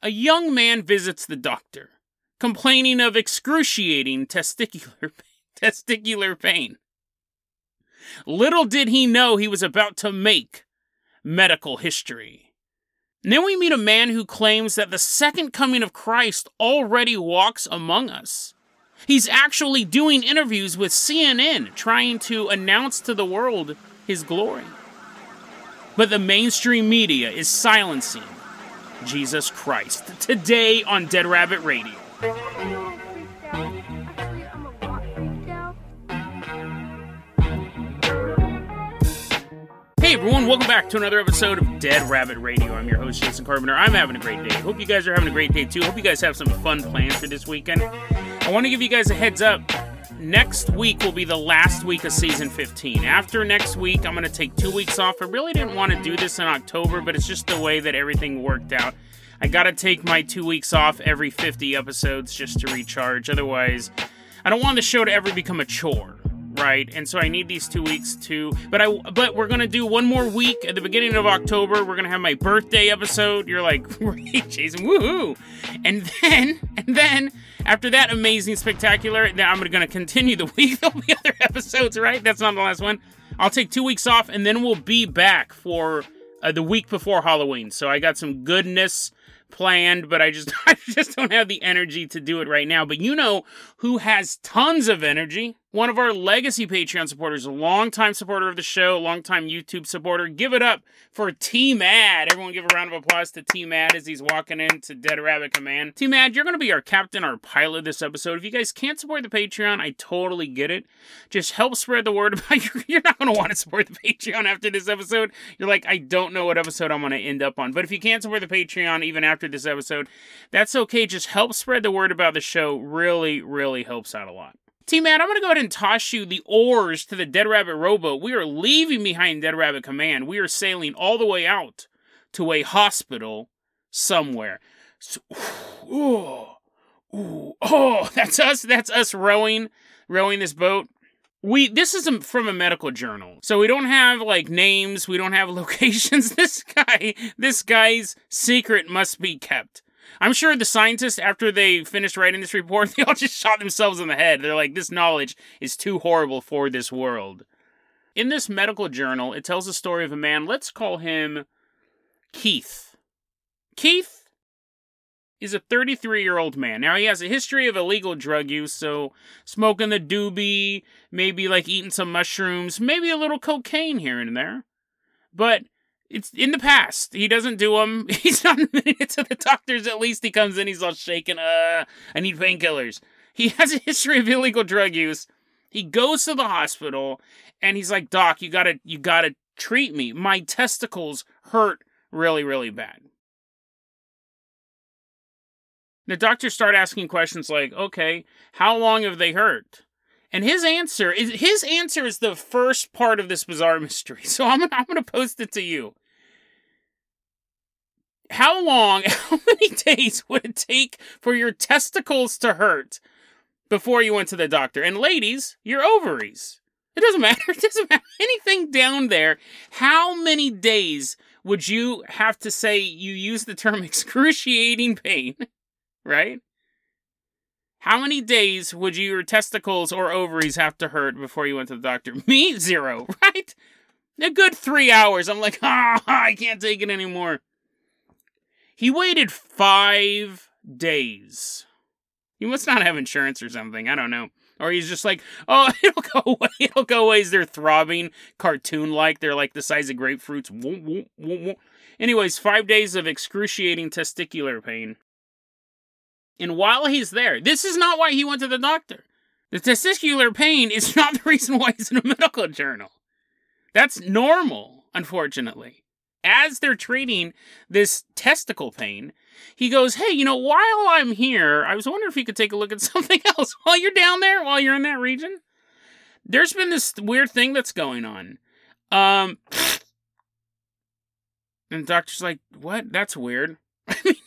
A young man visits the doctor, complaining of excruciating testicular testicular pain. Little did he know he was about to make medical history. Then we meet a man who claims that the second coming of Christ already walks among us. He's actually doing interviews with CNN trying to announce to the world his glory. But the mainstream media is silencing Jesus Christ today on Dead Rabbit Radio. Hey everyone, welcome back to another episode of Dead Rabbit Radio. I'm your host, Jason Carpenter. I'm having a great day. Hope you guys are having a great day too. Hope you guys have some fun plans for this weekend. I want to give you guys a heads up. Next week will be the last week of season 15. After next week, I'm going to take two weeks off. I really didn't want to do this in October, but it's just the way that everything worked out. I got to take my two weeks off every 50 episodes just to recharge. Otherwise, I don't want the show to ever become a chore right? And so I need these two weeks to. But I but we're gonna do one more week at the beginning of October. We're gonna have my birthday episode. You're like, right, Jason, woohoo! And then and then after that amazing spectacular, then I'm gonna continue the week. There'll be other episodes, right? That's not the last one. I'll take two weeks off, and then we'll be back for uh, the week before Halloween. So I got some goodness planned, but I just I just don't have the energy to do it right now. But you know who has tons of energy? One of our legacy Patreon supporters, a longtime supporter of the show, a longtime YouTube supporter. Give it up for T Mad. Everyone give a round of applause to T Mad as he's walking into Dead Rabbit Command. T Mad, you're gonna be our captain, our pilot this episode. If you guys can't support the Patreon, I totally get it. Just help spread the word about you. You're not gonna want to support the Patreon after this episode. You're like, I don't know what episode I'm gonna end up on. But if you can't support the Patreon even after this episode, that's okay. Just help spread the word about the show. Really, really helps out a lot. T Mad, I'm going to go ahead and toss you the oars to the Dead Rabbit rowboat. We are leaving behind Dead Rabbit Command. We are sailing all the way out to a hospital somewhere. So, ooh, ooh, oh, that's us. That's us rowing, rowing this boat. We this is a, from a medical journal, so we don't have like names. We don't have locations. This guy, this guy's secret must be kept. I'm sure the scientists, after they finished writing this report, they all just shot themselves in the head. They're like, this knowledge is too horrible for this world. In this medical journal, it tells the story of a man, let's call him Keith. Keith is a 33 year old man. Now, he has a history of illegal drug use, so smoking the doobie, maybe like eating some mushrooms, maybe a little cocaine here and there. But it's in the past. He doesn't do them. He's not to the doctors. At least he comes in. He's all shaking. Uh, I need painkillers. He has a history of illegal drug use. He goes to the hospital and he's like, "Doc, you gotta, you gotta treat me. My testicles hurt really, really bad." The doctors start asking questions like, "Okay, how long have they hurt?" And his answer is his answer is the first part of this bizarre mystery. So I'm gonna I'm gonna post it to you. How long, how many days would it take for your testicles to hurt before you went to the doctor? And ladies, your ovaries. It doesn't matter. It doesn't matter. Anything down there. How many days would you have to say you use the term excruciating pain? Right? How many days would your testicles or ovaries have to hurt before you went to the doctor? Me, zero, right? A good three hours. I'm like, ah, I can't take it anymore. He waited five days. He must not have insurance or something. I don't know. Or he's just like, oh, it'll go away. It'll go away they're throbbing, cartoon like. They're like the size of grapefruits. Anyways, five days of excruciating testicular pain. And while he's there, this is not why he went to the doctor. The testicular pain is not the reason why he's in a medical journal. That's normal, unfortunately. As they're treating this testicle pain, he goes, Hey, you know, while I'm here, I was wondering if you could take a look at something else while you're down there, while you're in that region. There's been this weird thing that's going on. Um, and the doctor's like, What? That's weird.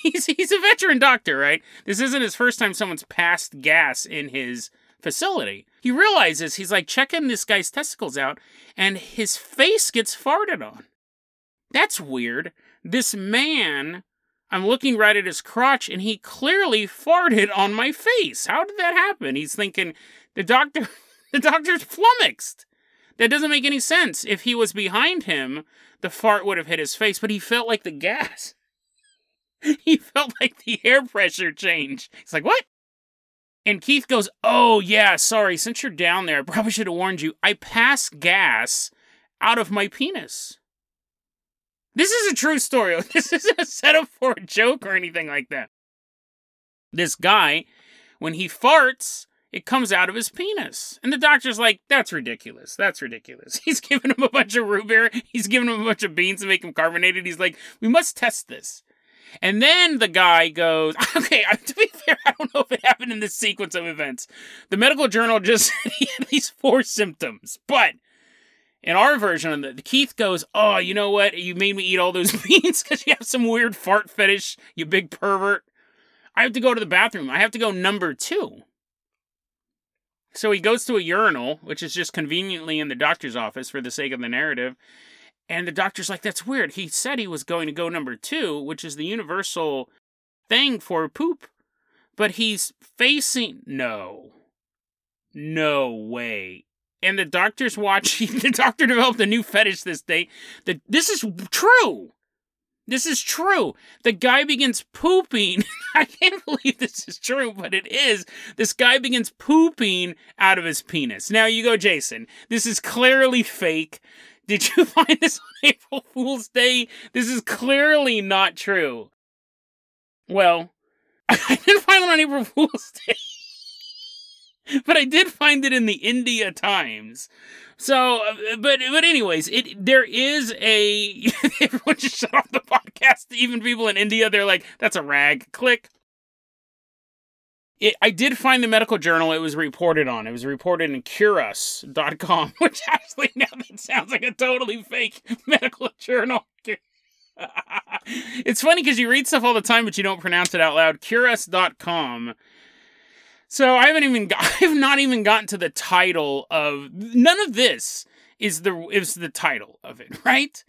He's he's a veteran doctor, right? This isn't his first time someone's passed gas in his facility. He realizes he's like checking this guy's testicles out, and his face gets farted on. That's weird. This man, I'm looking right at his crotch and he clearly farted on my face. How did that happen? He's thinking the doctor the doctor's flummoxed. That doesn't make any sense. If he was behind him, the fart would have hit his face, but he felt like the gas. he felt like the air pressure change. He's like, "What?" And Keith goes, "Oh, yeah, sorry. Since you're down there, I probably should have warned you. I pass gas out of my penis." This is a true story. This isn't a setup for a joke or anything like that. This guy, when he farts, it comes out of his penis. And the doctor's like, that's ridiculous. That's ridiculous. He's giving him a bunch of root beer. He's giving him a bunch of beans to make him carbonated. He's like, we must test this. And then the guy goes, okay, to be fair, I don't know if it happened in this sequence of events. The medical journal just said he had these four symptoms, but in our version of the, Keith goes, "Oh, you know what? You made me eat all those beans because you have some weird fart fetish, you big pervert. I have to go to the bathroom. I have to go number two. So he goes to a urinal, which is just conveniently in the doctor's office for the sake of the narrative. And the doctor's like, "That's weird. He said he was going to go number two, which is the universal thing for poop, but he's facing no." No way and the doctor's watching. The doctor developed a new fetish this day. That this is true. This is true. The guy begins pooping. I can't believe this is true, but it is. This guy begins pooping out of his penis. Now you go, Jason. This is clearly fake. Did you find this on April Fool's Day? This is clearly not true. Well, I didn't find it on April Fool's Day. but I did find it in the India Times. So, uh, but but anyways, it there is a everyone just shut off the podcast. Even people in India, they're like, "That's a rag." Click. It, I did find the medical journal it was reported on. It was reported in Cureus.com, which actually now that sounds like a totally fake medical journal. it's funny because you read stuff all the time, but you don't pronounce it out loud. Cureus.com so I haven't even got, I've not even gotten to the title of none of this is the is the title of it, right?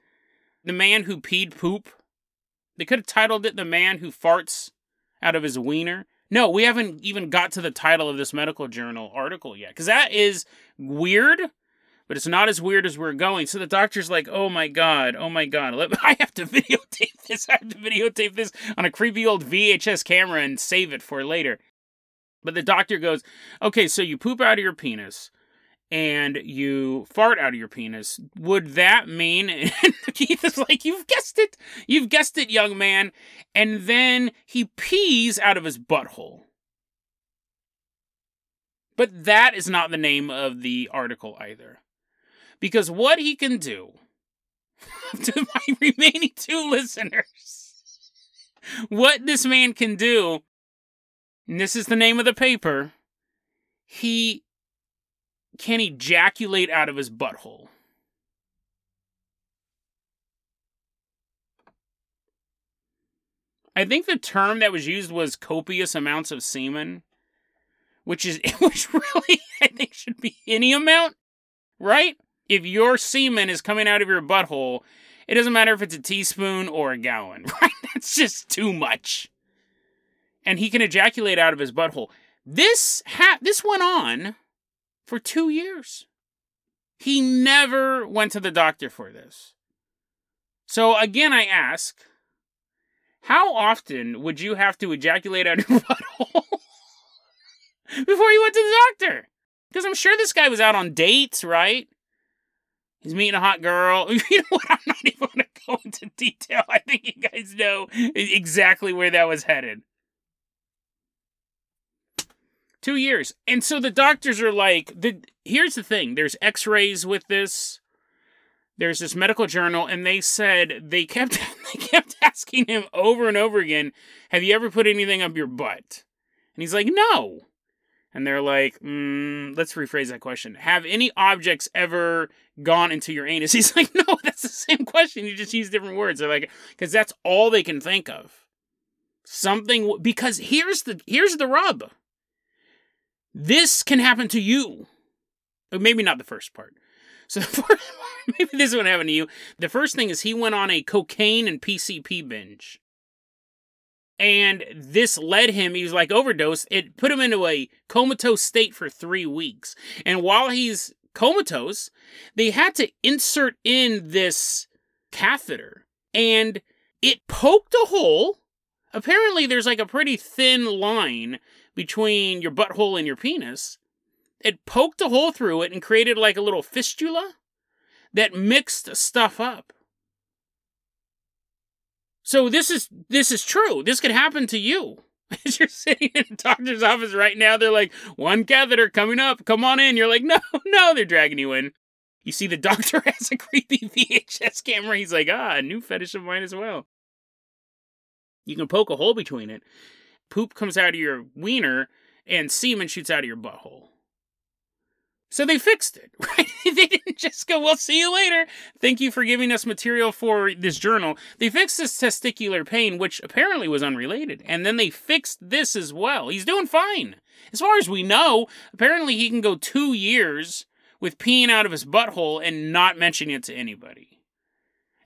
The man who peed poop. They could have titled it "The Man Who Farts Out of His Wiener." No, we haven't even got to the title of this medical journal article yet, because that is weird, but it's not as weird as we're going. So the doctor's like, "Oh my god, oh my god, I have to videotape this. I have to videotape this on a creepy old VHS camera and save it for later." But the doctor goes, okay, so you poop out of your penis and you fart out of your penis. Would that mean? Keith is like, you've guessed it. You've guessed it, young man. And then he pees out of his butthole. But that is not the name of the article either. Because what he can do to my remaining two listeners, what this man can do and this is the name of the paper, he can ejaculate out of his butthole. I think the term that was used was copious amounts of semen, which is which really I think should be any amount, right? If your semen is coming out of your butthole, it doesn't matter if it's a teaspoon or a gallon, right? That's just too much and he can ejaculate out of his butthole. This ha- this went on for 2 years. He never went to the doctor for this. So again I ask, how often would you have to ejaculate out of your butthole before you went to the doctor? Because I'm sure this guy was out on dates, right? He's meeting a hot girl. You know what? I'm not even going to go into detail. I think you guys know exactly where that was headed. Two years. And so the doctors are like, the, here's the thing there's x rays with this. There's this medical journal, and they said they kept they kept asking him over and over again, "Have you ever put anything up your butt?" And he's like, "No." And they're like, mm, "Let's rephrase that question. Have any objects ever gone into your anus?" He's like, "No, that's the same question. You just use different words." They're like, because that's all they can think of. Something because here's the here's the rub. This can happen to you. Maybe not the first part. So maybe this would happen to you. The first thing is he went on a cocaine and PCP binge. And this led him, he was like overdosed. It put him into a comatose state for three weeks. And while he's comatose, they had to insert in this catheter. And it poked a hole. Apparently, there's like a pretty thin line between your butthole and your penis. It poked a hole through it and created like a little fistula that mixed stuff up. So this is this is true. This could happen to you. As you're sitting in a doctor's office right now, they're like, one catheter coming up, come on in. You're like, no, no, they're dragging you in. You see the doctor has a creepy VHS camera. He's like, ah, a new fetish of mine as well. You can poke a hole between it. Poop comes out of your wiener, and semen shoots out of your butthole. So they fixed it, right? they didn't just go, well, see you later. Thank you for giving us material for this journal. They fixed this testicular pain, which apparently was unrelated. And then they fixed this as well. He's doing fine. As far as we know, apparently he can go two years with peeing out of his butthole and not mentioning it to anybody.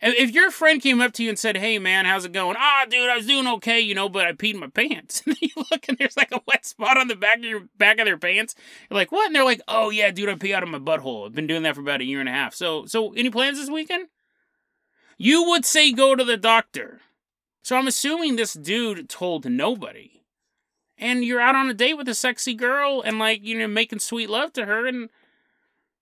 If your friend came up to you and said, "Hey man, how's it going?" Ah, dude, I was doing okay, you know, but I peed in my pants. And you look and there's like a wet spot on the back of your back of their pants. You're like, "What?" And they're like, "Oh yeah, dude, I pee out of my butthole. I've been doing that for about a year and a half." So, so any plans this weekend? You would say go to the doctor. So I'm assuming this dude told nobody. And you're out on a date with a sexy girl and like, you know, making sweet love to her and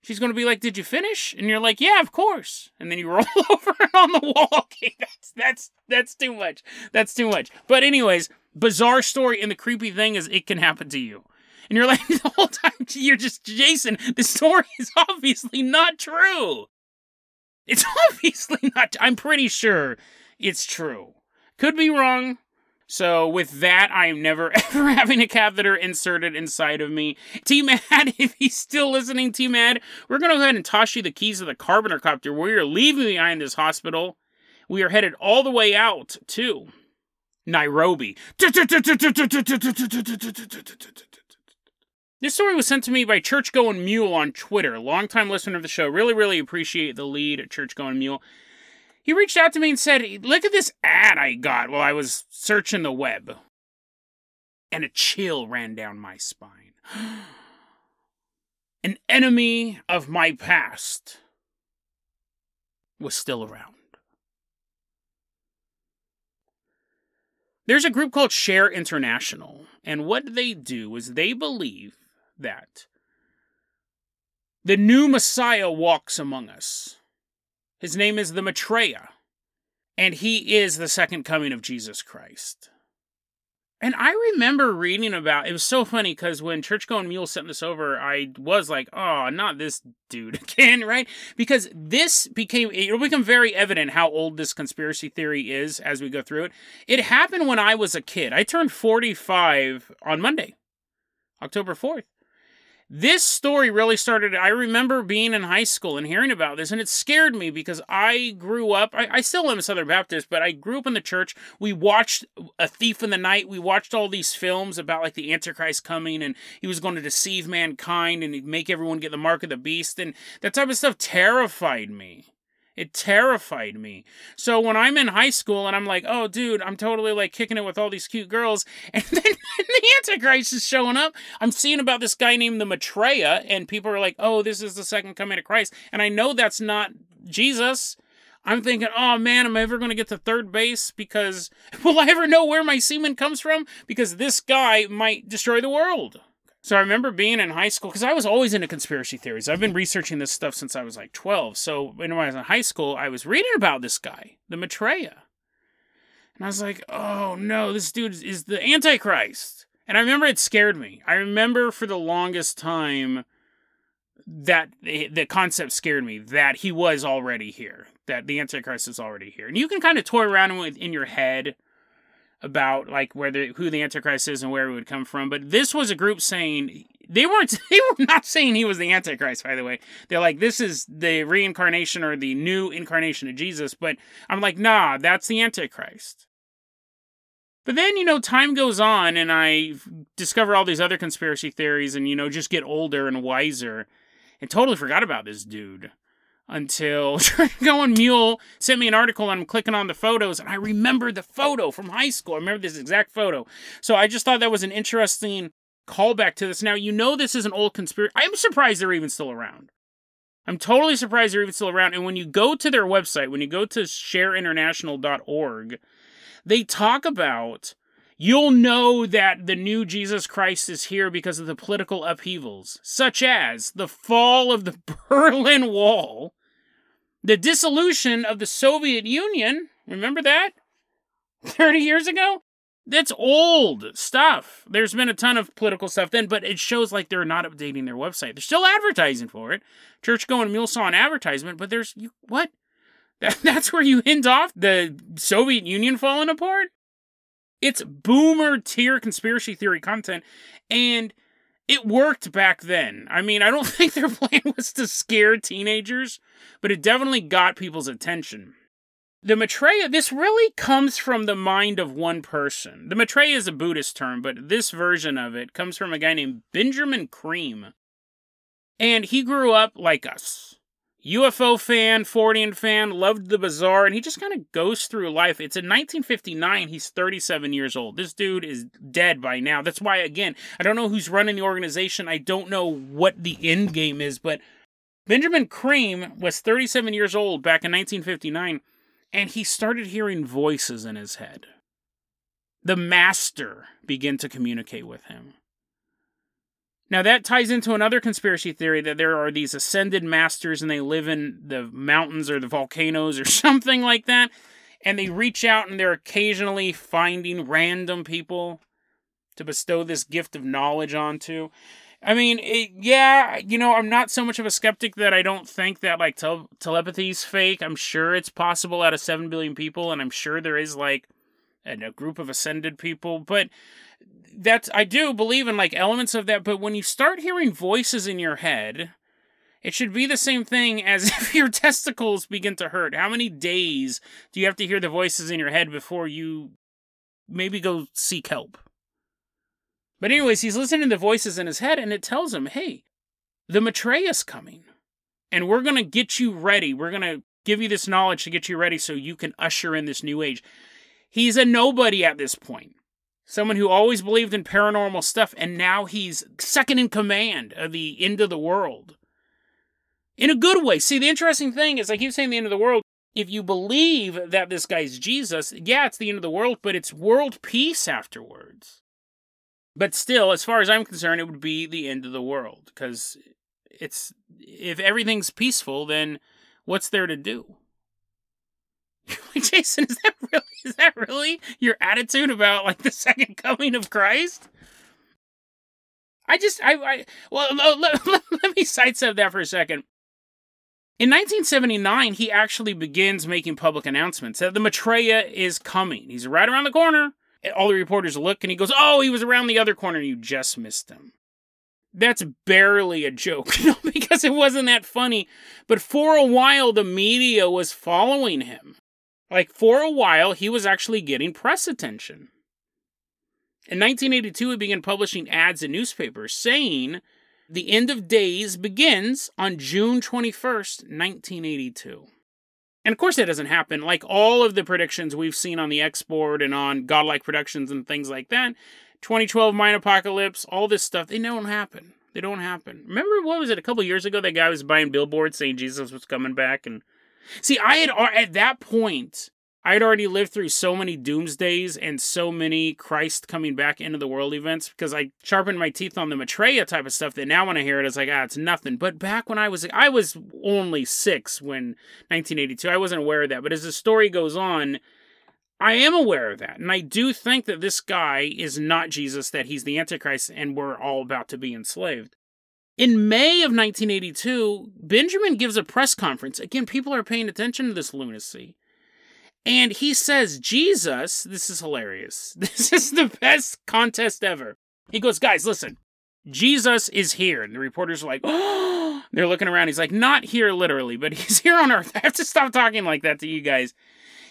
she's going to be like, "Did you finish?" And you're like, "Yeah, of course." And then you roll over on the wall. Okay, that's that's that's too much. That's too much. But anyways, bizarre story, and the creepy thing is, it can happen to you. And you're like, the whole time you're just Jason. The story is obviously not true. It's obviously not. I'm pretty sure it's true. Could be wrong. So with that, I am never ever having a catheter inserted inside of me. T Mad, if he's still listening, T Mad, we're gonna go ahead and toss you the keys of the carpenter copter. We are leaving behind this hospital. We are headed all the way out to Nairobi. This story was sent to me by Church Going Mule on Twitter. Longtime listener of the show. Really, really appreciate the lead, Church Going Mule. He reached out to me and said, Look at this ad I got while I was searching the web. And a chill ran down my spine. An enemy of my past was still around. There's a group called Share International, and what they do is they believe that the new Messiah walks among us. His name is the Maitreya, and he is the second coming of Jesus Christ. And I remember reading about it was so funny because when Church Going Mule sent this over, I was like, oh, not this dude again, right? Because this became it'll become very evident how old this conspiracy theory is as we go through it. It happened when I was a kid. I turned 45 on Monday, October 4th this story really started. I remember being in high school and hearing about this, and it scared me because I grew up. I, I, still am a Southern Baptist, but I grew up in the church. We watched A Thief in the Night. We watched all these films about like the Antichrist coming, and he was going to deceive mankind and make everyone get the mark of the beast, and that type of stuff terrified me. It terrified me. So when I'm in high school and I'm like, oh, dude, I'm totally like kicking it with all these cute girls, and then the Antichrist is showing up, I'm seeing about this guy named the Maitreya, and people are like, oh, this is the second coming of Christ. And I know that's not Jesus. I'm thinking, oh man, am I ever going to get to third base? Because will I ever know where my semen comes from? Because this guy might destroy the world. So I remember being in high school because I was always into conspiracy theories. I've been researching this stuff since I was like 12. So when I was in high school, I was reading about this guy, the Maitreya. And I was like, oh no, this dude is the Antichrist. And I remember it scared me. I remember for the longest time that the concept scared me that he was already here, that the Antichrist is already here. And you can kind of toy around with in your head about like where the, who the Antichrist is and where it would come from. But this was a group saying they weren't they were not saying he was the Antichrist, by the way. They're like, this is the reincarnation or the new incarnation of Jesus. But I'm like, nah, that's the Antichrist. But then, you know, time goes on and I discover all these other conspiracy theories and, you know, just get older and wiser and totally forgot about this dude. Until going mule sent me an article and I'm clicking on the photos and I remember the photo from high school. I remember this exact photo. So I just thought that was an interesting callback to this. Now you know this is an old conspiracy. I'm surprised they're even still around. I'm totally surprised they're even still around. And when you go to their website, when you go to shareinternational.org, they talk about you'll know that the new Jesus Christ is here because of the political upheavals, such as the fall of the Berlin Wall, the dissolution of the Soviet Union. Remember that? 30 years ago? That's old stuff. There's been a ton of political stuff then, but it shows like they're not updating their website. They're still advertising for it. Church going mule saw an advertisement, but there's you what? That, that's where you hint off the Soviet Union falling apart? It's boomer tier conspiracy theory content, and it worked back then. I mean, I don't think their plan was to scare teenagers, but it definitely got people's attention. The Maitreya, this really comes from the mind of one person. The Maitreya is a Buddhist term, but this version of it comes from a guy named Benjamin Creme. And he grew up like us. UFO fan, Fortean fan, loved the bizarre, and he just kind of goes through life. It's in 1959. He's 37 years old. This dude is dead by now. That's why, again, I don't know who's running the organization. I don't know what the end game is, but Benjamin Creme was 37 years old back in 1959, and he started hearing voices in his head. The master began to communicate with him. Now, that ties into another conspiracy theory that there are these ascended masters and they live in the mountains or the volcanoes or something like that. And they reach out and they're occasionally finding random people to bestow this gift of knowledge onto. I mean, it, yeah, you know, I'm not so much of a skeptic that I don't think that like tel- telepathy is fake. I'm sure it's possible out of 7 billion people, and I'm sure there is like a, a group of ascended people. But that's I do believe in like elements of that, but when you start hearing voices in your head, it should be the same thing as if your testicles begin to hurt. How many days do you have to hear the voices in your head before you maybe go seek help? But anyways, he's listening to the voices in his head and it tells him, "Hey, the Maitreya's coming. And we're going to get you ready. We're going to give you this knowledge to get you ready so you can usher in this new age." He's a nobody at this point someone who always believed in paranormal stuff, and now he's second in command of the end of the world. In a good way. See, the interesting thing is, I keep saying the end of the world. If you believe that this guy's Jesus, yeah, it's the end of the world, but it's world peace afterwards. But still, as far as I'm concerned, it would be the end of the world because it's if everything's peaceful, then what's there to do? Jason, is that really is that really your attitude about like the second coming of Christ? I just I, I well let, let, let me sidestep that for a second. In 1979, he actually begins making public announcements that the Maitreya is coming. He's right around the corner. All the reporters look and he goes, Oh, he was around the other corner. You just missed him. That's barely a joke, because it wasn't that funny. But for a while, the media was following him. Like, for a while, he was actually getting press attention. In 1982, he began publishing ads in newspapers saying the end of days begins on June 21st, 1982. And of course, that doesn't happen. Like all of the predictions we've seen on the X board and on Godlike Productions and things like that, 2012 Mayan Apocalypse, all this stuff, they don't happen. They don't happen. Remember, what was it, a couple years ago, that guy was buying billboards saying Jesus was coming back and See, I had at that point, I had already lived through so many doomsdays and so many Christ coming back into the world events because I sharpened my teeth on the Maitreya type of stuff that now when I hear it, it's like, ah, it's nothing. But back when I was, I was only six when 1982, I wasn't aware of that. But as the story goes on, I am aware of that. And I do think that this guy is not Jesus, that he's the Antichrist, and we're all about to be enslaved. In May of 1982, Benjamin gives a press conference. Again, people are paying attention to this lunacy. And he says, Jesus, this is hilarious. This is the best contest ever. He goes, guys, listen, Jesus is here. And the reporters are like, oh, they're looking around. He's like, not here literally, but he's here on earth. I have to stop talking like that to you guys.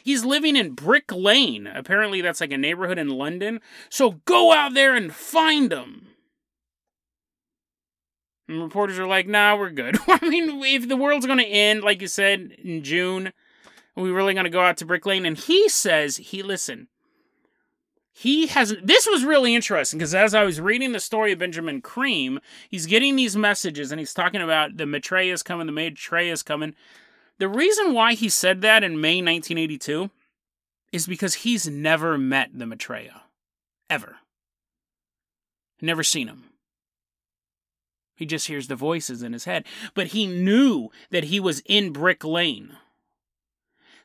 He's living in Brick Lane. Apparently, that's like a neighborhood in London. So go out there and find him. And reporters are like, nah, we're good. I mean, if the world's going to end, like you said, in June, are we really going to go out to Brick Lane. And he says, he, listen, he has, this was really interesting because as I was reading the story of Benjamin Creme, he's getting these messages and he's talking about the Maitreya is coming, the Maitreya is coming. The reason why he said that in May 1982 is because he's never met the Maitreya. Ever. Never seen him. He just hears the voices in his head. But he knew that he was in Brick Lane.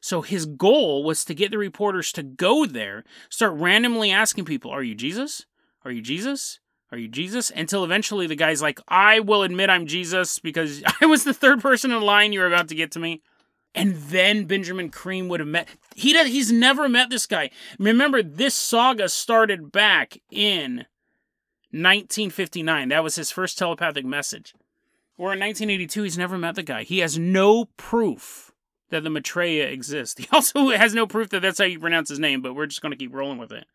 So his goal was to get the reporters to go there, start randomly asking people, Are you Jesus? Are you Jesus? Are you Jesus? Until eventually the guy's like, I will admit I'm Jesus because I was the third person in line you were about to get to me. And then Benjamin Creme would have met. He does, he's never met this guy. Remember, this saga started back in 1959. That was his first telepathic message. Or in 1982, he's never met the guy. He has no proof that the Maitreya exists. He also has no proof that that's how you pronounce his name, but we're just going to keep rolling with it.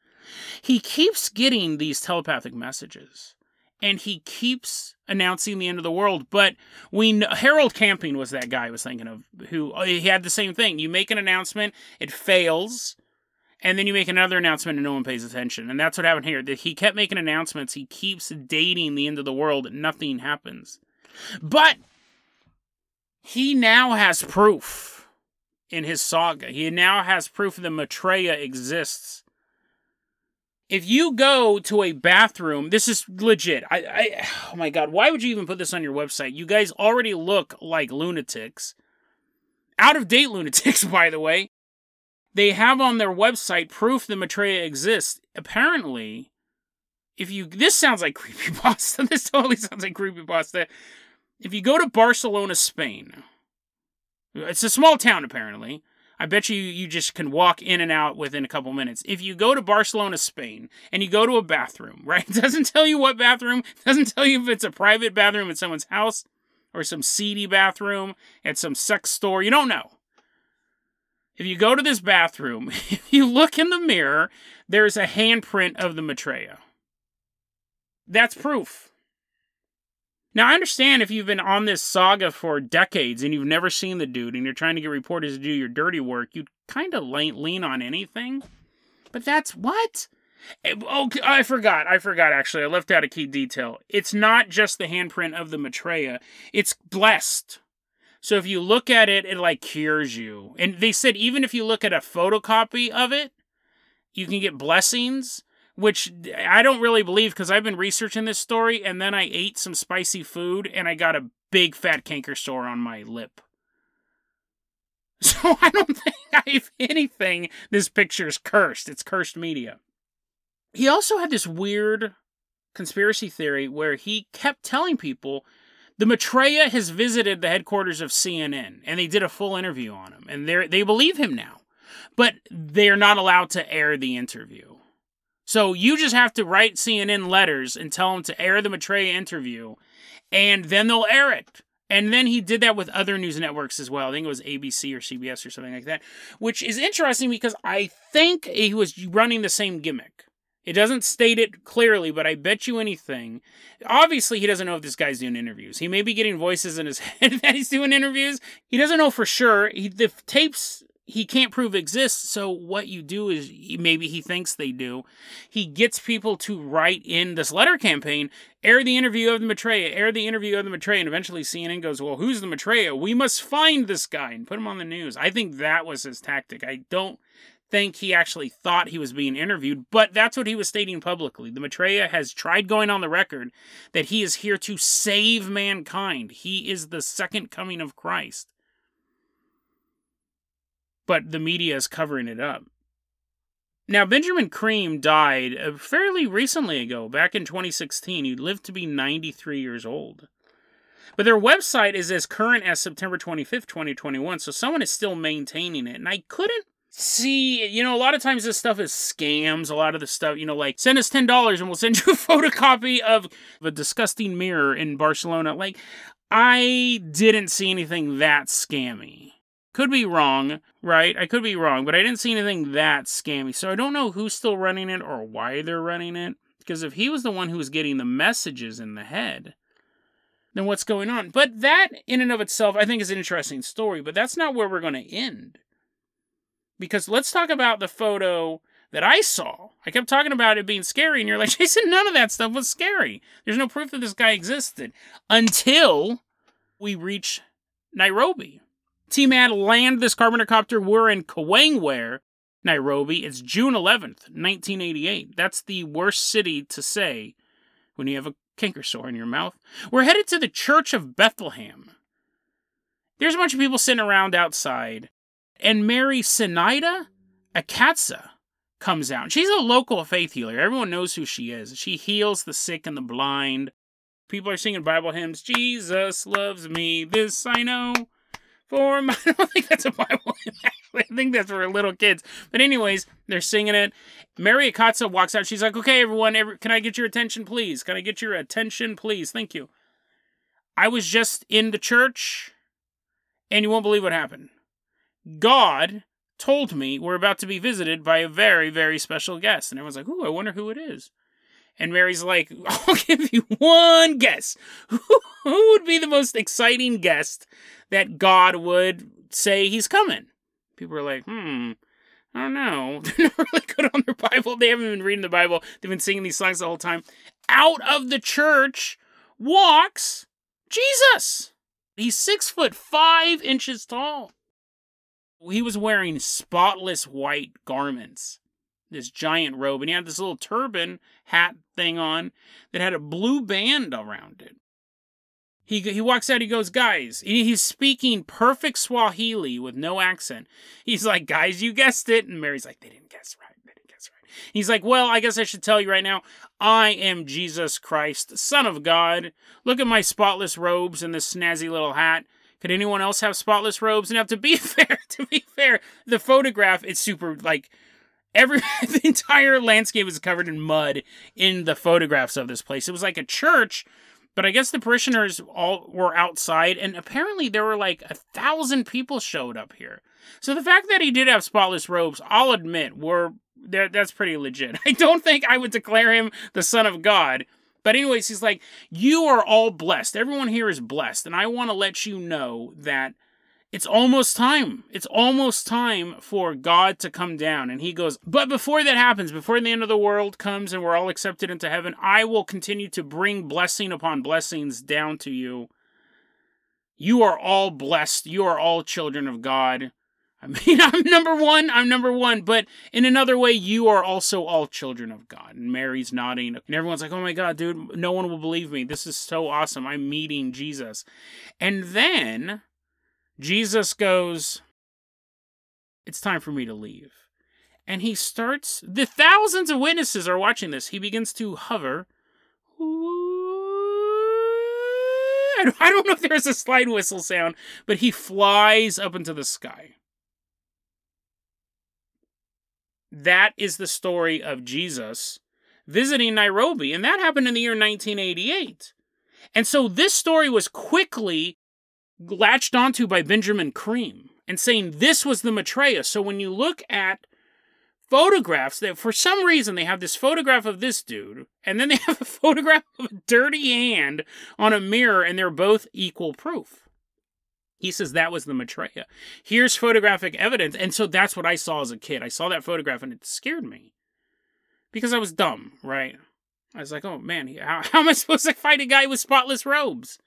He keeps getting these telepathic messages and he keeps announcing the end of the world. But we know, Harold Camping was that guy I was thinking of who uh, he had the same thing. You make an announcement, it fails, and then you make another announcement and no one pays attention. And that's what happened here. That he kept making announcements, he keeps dating the end of the world, nothing happens. But he now has proof in his saga. He now has proof that Maitreya exists if you go to a bathroom, this is legit. I, I, oh my god, why would you even put this on your website? You guys already look like lunatics. Out of date lunatics, by the way. They have on their website proof that Maitreya exists. Apparently, if you, this sounds like creepy pasta. This totally sounds like creepy pasta. If you go to Barcelona, Spain, it's a small town apparently. I bet you you just can walk in and out within a couple minutes. If you go to Barcelona, Spain, and you go to a bathroom, right? It doesn't tell you what bathroom, doesn't tell you if it's a private bathroom at someone's house or some seedy bathroom at some sex store. You don't know. If you go to this bathroom, if you look in the mirror, there's a handprint of the Maitreya. That's proof. Now, I understand if you've been on this saga for decades and you've never seen the dude and you're trying to get reporters to do your dirty work, you'd kind of lean on anything. But that's what? Oh, I forgot. I forgot, actually. I left out a key detail. It's not just the handprint of the Maitreya, it's blessed. So if you look at it, it like cures you. And they said even if you look at a photocopy of it, you can get blessings which I don't really believe because I've been researching this story and then I ate some spicy food and I got a big fat canker sore on my lip. So I don't think, I, if anything, this picture's cursed. It's cursed media. He also had this weird conspiracy theory where he kept telling people the Maitreya has visited the headquarters of CNN and they did a full interview on him and they they believe him now. But they're not allowed to air the interview. So you just have to write CNN letters and tell them to air the Maitreya interview, and then they'll air it. And then he did that with other news networks as well. I think it was ABC or CBS or something like that, which is interesting because I think he was running the same gimmick. It doesn't state it clearly, but I bet you anything. Obviously, he doesn't know if this guy's doing interviews. He may be getting voices in his head that he's doing interviews. He doesn't know for sure. He, the tapes he can't prove exists. So what you do is maybe he thinks they do. He gets people to write in this letter campaign, air the interview of the Maitreya, air the interview of the Maitreya, and eventually CNN goes, "Well, who's the Maitreya? We must find this guy and put him on the news." I think that was his tactic. I don't think he actually thought he was being interviewed, but that's what he was stating publicly. The Maitreya has tried going on the record that he is here to save mankind. He is the second coming of Christ but the media is covering it up. Now, Benjamin Creme died uh, fairly recently ago, back in 2016. He lived to be 93 years old. But their website is as current as September 25th, 2021, so someone is still maintaining it. And I couldn't see, you know, a lot of times this stuff is scams. A lot of the stuff, you know, like send us $10 and we'll send you a photocopy of a disgusting mirror in Barcelona. Like, I didn't see anything that scammy. Could be wrong, right? I could be wrong, but I didn't see anything that scammy. So I don't know who's still running it or why they're running it. Because if he was the one who was getting the messages in the head, then what's going on. But that, in and of itself, I think is an interesting story. But that's not where we're going to end. Because let's talk about the photo that I saw. I kept talking about it being scary, and you're like, Jason, none of that stuff was scary. There's no proof that this guy existed until we reach Nairobi. Team TMAD land this carpenter copter. We're in Kawangware, Nairobi. It's June 11th, 1988. That's the worst city to say when you have a canker sore in your mouth. We're headed to the Church of Bethlehem. There's a bunch of people sitting around outside, and Mary Sinaida Akatsa comes out. She's a local faith healer. Everyone knows who she is. She heals the sick and the blind. People are singing Bible hymns. Jesus loves me. This I know. For my, I don't think that's a Bible hymn. I think that's for little kids. But anyways, they're singing it. Mary Akatsa walks out. She's like, "Okay, everyone, every, can I get your attention, please? Can I get your attention, please? Thank you." I was just in the church, and you won't believe what happened. God told me we're about to be visited by a very, very special guest. And everyone's like, ooh, I wonder who it is. And Mary's like, I'll give you one guess. who would be the most exciting guest that God would say he's coming? People are like, hmm, I don't know. They're not really good on their Bible. They haven't been reading the Bible. They've been singing these songs the whole time. Out of the church walks Jesus. He's six foot five inches tall he was wearing spotless white garments, this giant robe, and he had this little turban hat thing on that had a blue band around it. He, he walks out, he goes, Guys, he's speaking perfect Swahili with no accent. He's like, Guys, you guessed it. And Mary's like, They didn't guess right. They didn't guess right. He's like, Well, I guess I should tell you right now, I am Jesus Christ, Son of God. Look at my spotless robes and this snazzy little hat. Could anyone else have spotless robes? And to be fair, to be fair, the photograph is super like every the entire landscape is covered in mud in the photographs of this place. It was like a church, but I guess the parishioners all were outside, and apparently there were like a thousand people showed up here. So the fact that he did have spotless robes, I'll admit, were that's pretty legit. I don't think I would declare him the son of God but, anyways, he's like, You are all blessed. Everyone here is blessed. And I want to let you know that it's almost time. It's almost time for God to come down. And he goes, But before that happens, before the end of the world comes and we're all accepted into heaven, I will continue to bring blessing upon blessings down to you. You are all blessed. You are all children of God. I mean, I'm number one, I'm number one, but in another way, you are also all children of God. And Mary's nodding, and everyone's like, oh my God, dude, no one will believe me. This is so awesome. I'm meeting Jesus. And then Jesus goes, it's time for me to leave. And he starts, the thousands of witnesses are watching this. He begins to hover. I don't know if there's a slide whistle sound, but he flies up into the sky. That is the story of Jesus visiting Nairobi, and that happened in the year 1988. And so this story was quickly latched onto by Benjamin Creme and saying this was the Maitreya. So when you look at photographs that for some reason they have this photograph of this dude and then they have a photograph of a dirty hand on a mirror and they're both equal proof. He says that was the Maitreya. Here's photographic evidence. And so that's what I saw as a kid. I saw that photograph and it scared me because I was dumb, right? I was like, oh man, how, how am I supposed to fight a guy with spotless robes?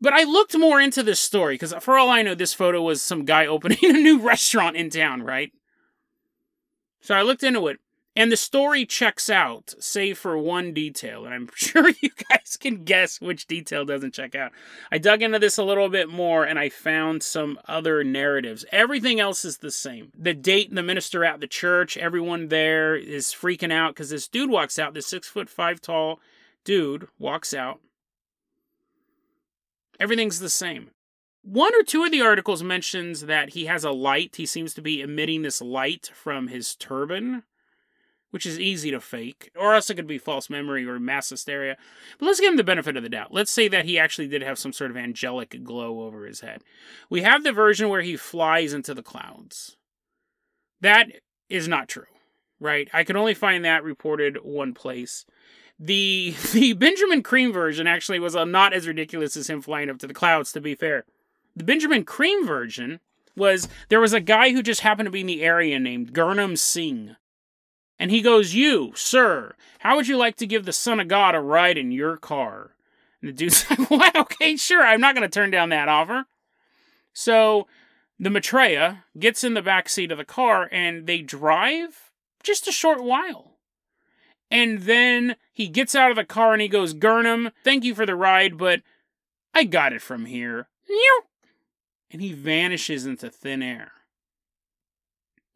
But I looked more into this story because, for all I know, this photo was some guy opening a new restaurant in town, right? So I looked into it. And the story checks out, save for one detail, and I'm sure you guys can guess which detail doesn't check out. I dug into this a little bit more and I found some other narratives. Everything else is the same. The date, the minister at the church, everyone there is freaking out because this dude walks out, this six foot five tall dude walks out. Everything's the same. One or two of the articles mentions that he has a light. He seems to be emitting this light from his turban which is easy to fake, or else it could be false memory or mass hysteria. But let's give him the benefit of the doubt. Let's say that he actually did have some sort of angelic glow over his head. We have the version where he flies into the clouds. That is not true, right? I can only find that reported one place. The the Benjamin Creme version actually was not as ridiculous as him flying up to the clouds. To be fair, the Benjamin Creme version was there was a guy who just happened to be in the area named Gurnam Singh. And he goes, You, sir, how would you like to give the Son of God a ride in your car? And the dude's like, Well, okay, sure, I'm not going to turn down that offer. So the Maitreya gets in the back seat of the car and they drive just a short while. And then he gets out of the car and he goes, Gurnam, thank you for the ride, but I got it from here. And he vanishes into thin air.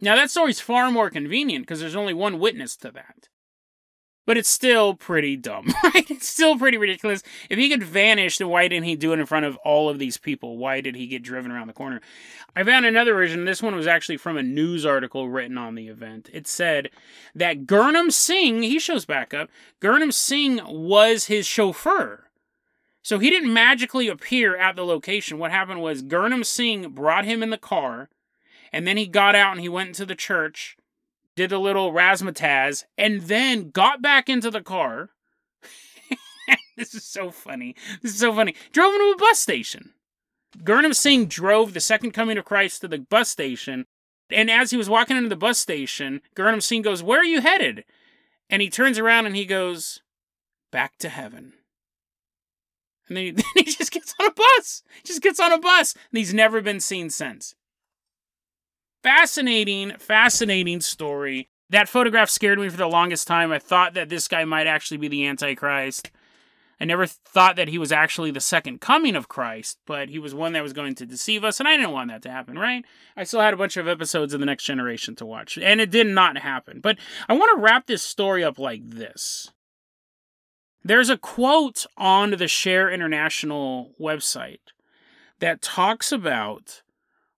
Now, that story's far more convenient because there's only one witness to that. But it's still pretty dumb, right? It's still pretty ridiculous. If he could vanish, then why didn't he do it in front of all of these people? Why did he get driven around the corner? I found another version. This one was actually from a news article written on the event. It said that Gurnam Singh, he shows back up, Gurnam Singh was his chauffeur. So he didn't magically appear at the location. What happened was Gurnam Singh brought him in the car, and then he got out and he went into the church did a little razzmatazz, and then got back into the car. this is so funny. This is so funny. Drove into a bus station. Gurnam Singh drove the second coming of Christ to the bus station, and as he was walking into the bus station, Gurnam Singh goes, Where are you headed? And he turns around and he goes, Back to heaven. And then he, then he just gets on a bus. Just gets on a bus. And he's never been seen since fascinating, fascinating story. That photograph scared me for the longest time. I thought that this guy might actually be the Antichrist. I never thought that he was actually the second coming of Christ, but he was one that was going to deceive us, and I didn't want that to happen, right? I still had a bunch of episodes of The Next Generation to watch, and it did not happen. But I want to wrap this story up like this. There's a quote on the Share International website that talks about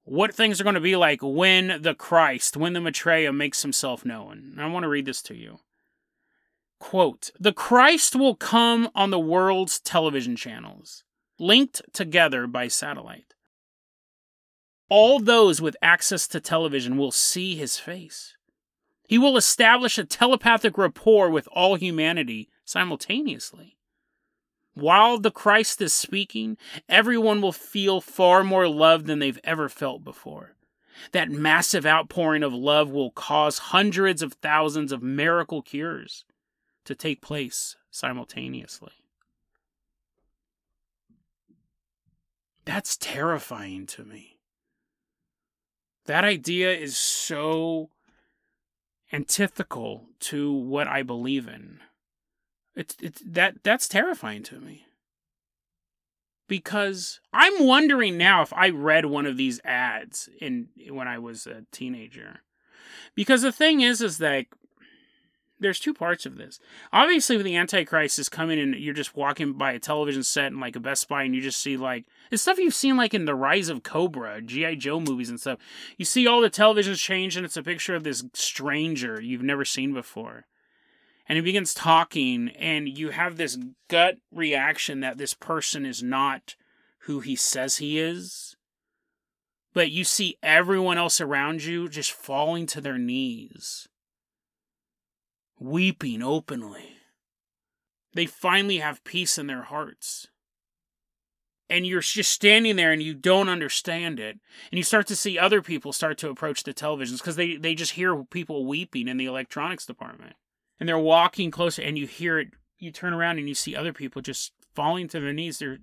what things are going to be like when the Christ, when the Maitreya makes himself known. I want to read this to you. Quote The Christ will come on the world's television channels, linked together by satellite. All those with access to television will see his face. He will establish a telepathic rapport with all humanity simultaneously. While the Christ is speaking, everyone will feel far more love than they've ever felt before. That massive outpouring of love will cause hundreds of thousands of miracle cures to take place simultaneously. That's terrifying to me. That idea is so antithetical to what I believe in. It's it's that that's terrifying to me. Because I'm wondering now if I read one of these ads in when I was a teenager. Because the thing is is that there's two parts of this. Obviously, when the Antichrist is coming and you're just walking by a television set and like a Best Buy and you just see like it's stuff you've seen like in the Rise of Cobra, G.I. Joe movies and stuff. You see all the televisions change and it's a picture of this stranger you've never seen before and he begins talking and you have this gut reaction that this person is not who he says he is but you see everyone else around you just falling to their knees weeping openly. They finally have peace in their hearts. And you're just standing there and you don't understand it. And you start to see other people start to approach the televisions because they, they just hear people weeping in the electronics department and they're walking closer and you hear it you turn around and you see other people just falling to their knees. They're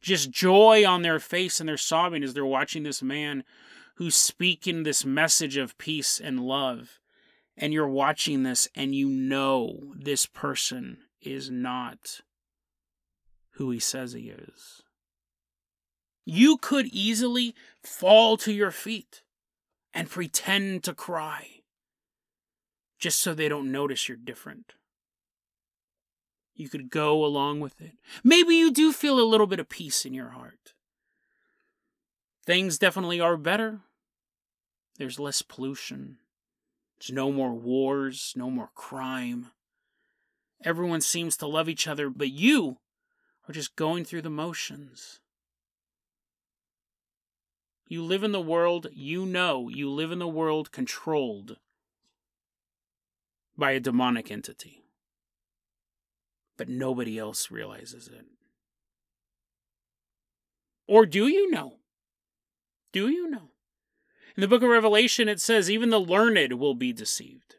just joy on their face and they're sobbing as they're watching this man who's speaking this message of peace and love. And you're watching this and you know this person is not who he says he is. You could easily fall to your feet and pretend to cry just so they don't notice you're different. You could go along with it. Maybe you do feel a little bit of peace in your heart. Things definitely are better. There's less pollution. There's no more wars, no more crime. Everyone seems to love each other, but you are just going through the motions. You live in the world, you know you live in the world controlled by a demonic entity. but nobody else realizes it. Or do you know? Do you know? In the book of Revelation, it says, even the learned will be deceived.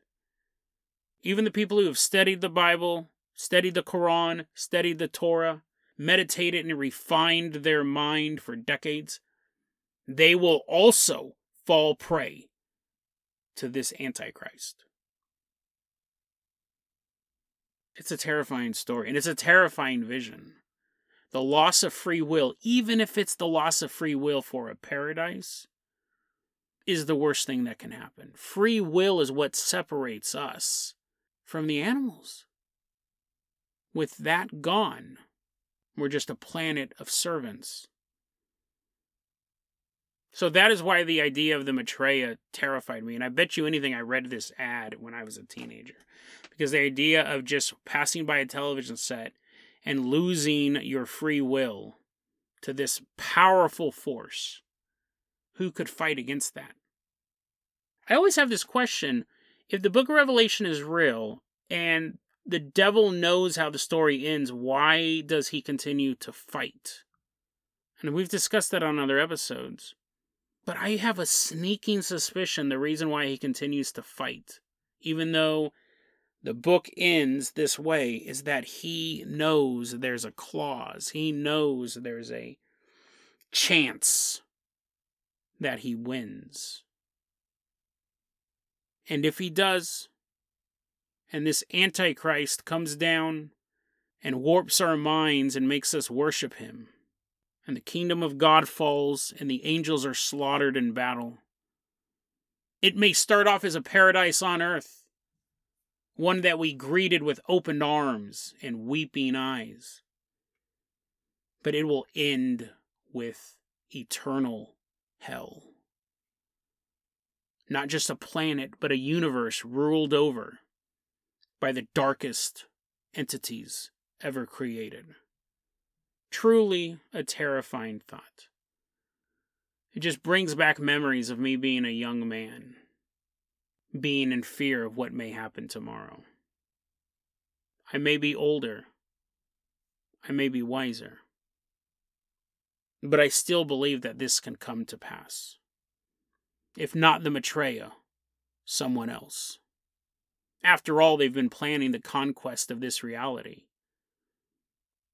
Even the people who have studied the Bible, studied the Quran, studied the Torah, meditated and refined their mind for decades, they will also fall prey to this Antichrist. It's a terrifying story, and it's a terrifying vision. The loss of free will, even if it's the loss of free will for a paradise, is the worst thing that can happen. Free will is what separates us from the animals. With that gone, we're just a planet of servants. So that is why the idea of the Maitreya terrified me. And I bet you anything I read this ad when I was a teenager. Because the idea of just passing by a television set and losing your free will to this powerful force, who could fight against that? I always have this question if the book of Revelation is real and the devil knows how the story ends, why does he continue to fight? And we've discussed that on other episodes. But I have a sneaking suspicion the reason why he continues to fight, even though the book ends this way, is that he knows there's a clause. He knows there's a chance that he wins. And if he does, and this Antichrist comes down and warps our minds and makes us worship him, and the kingdom of God falls and the angels are slaughtered in battle, it may start off as a paradise on earth, one that we greeted with open arms and weeping eyes, but it will end with eternal hell not just a planet, but a universe ruled over by the darkest entities ever created. Truly a terrifying thought. It just brings back memories of me being a young man, being in fear of what may happen tomorrow. I may be older, I may be wiser, but I still believe that this can come to pass. If not the Maitreya, someone else. After all, they've been planning the conquest of this reality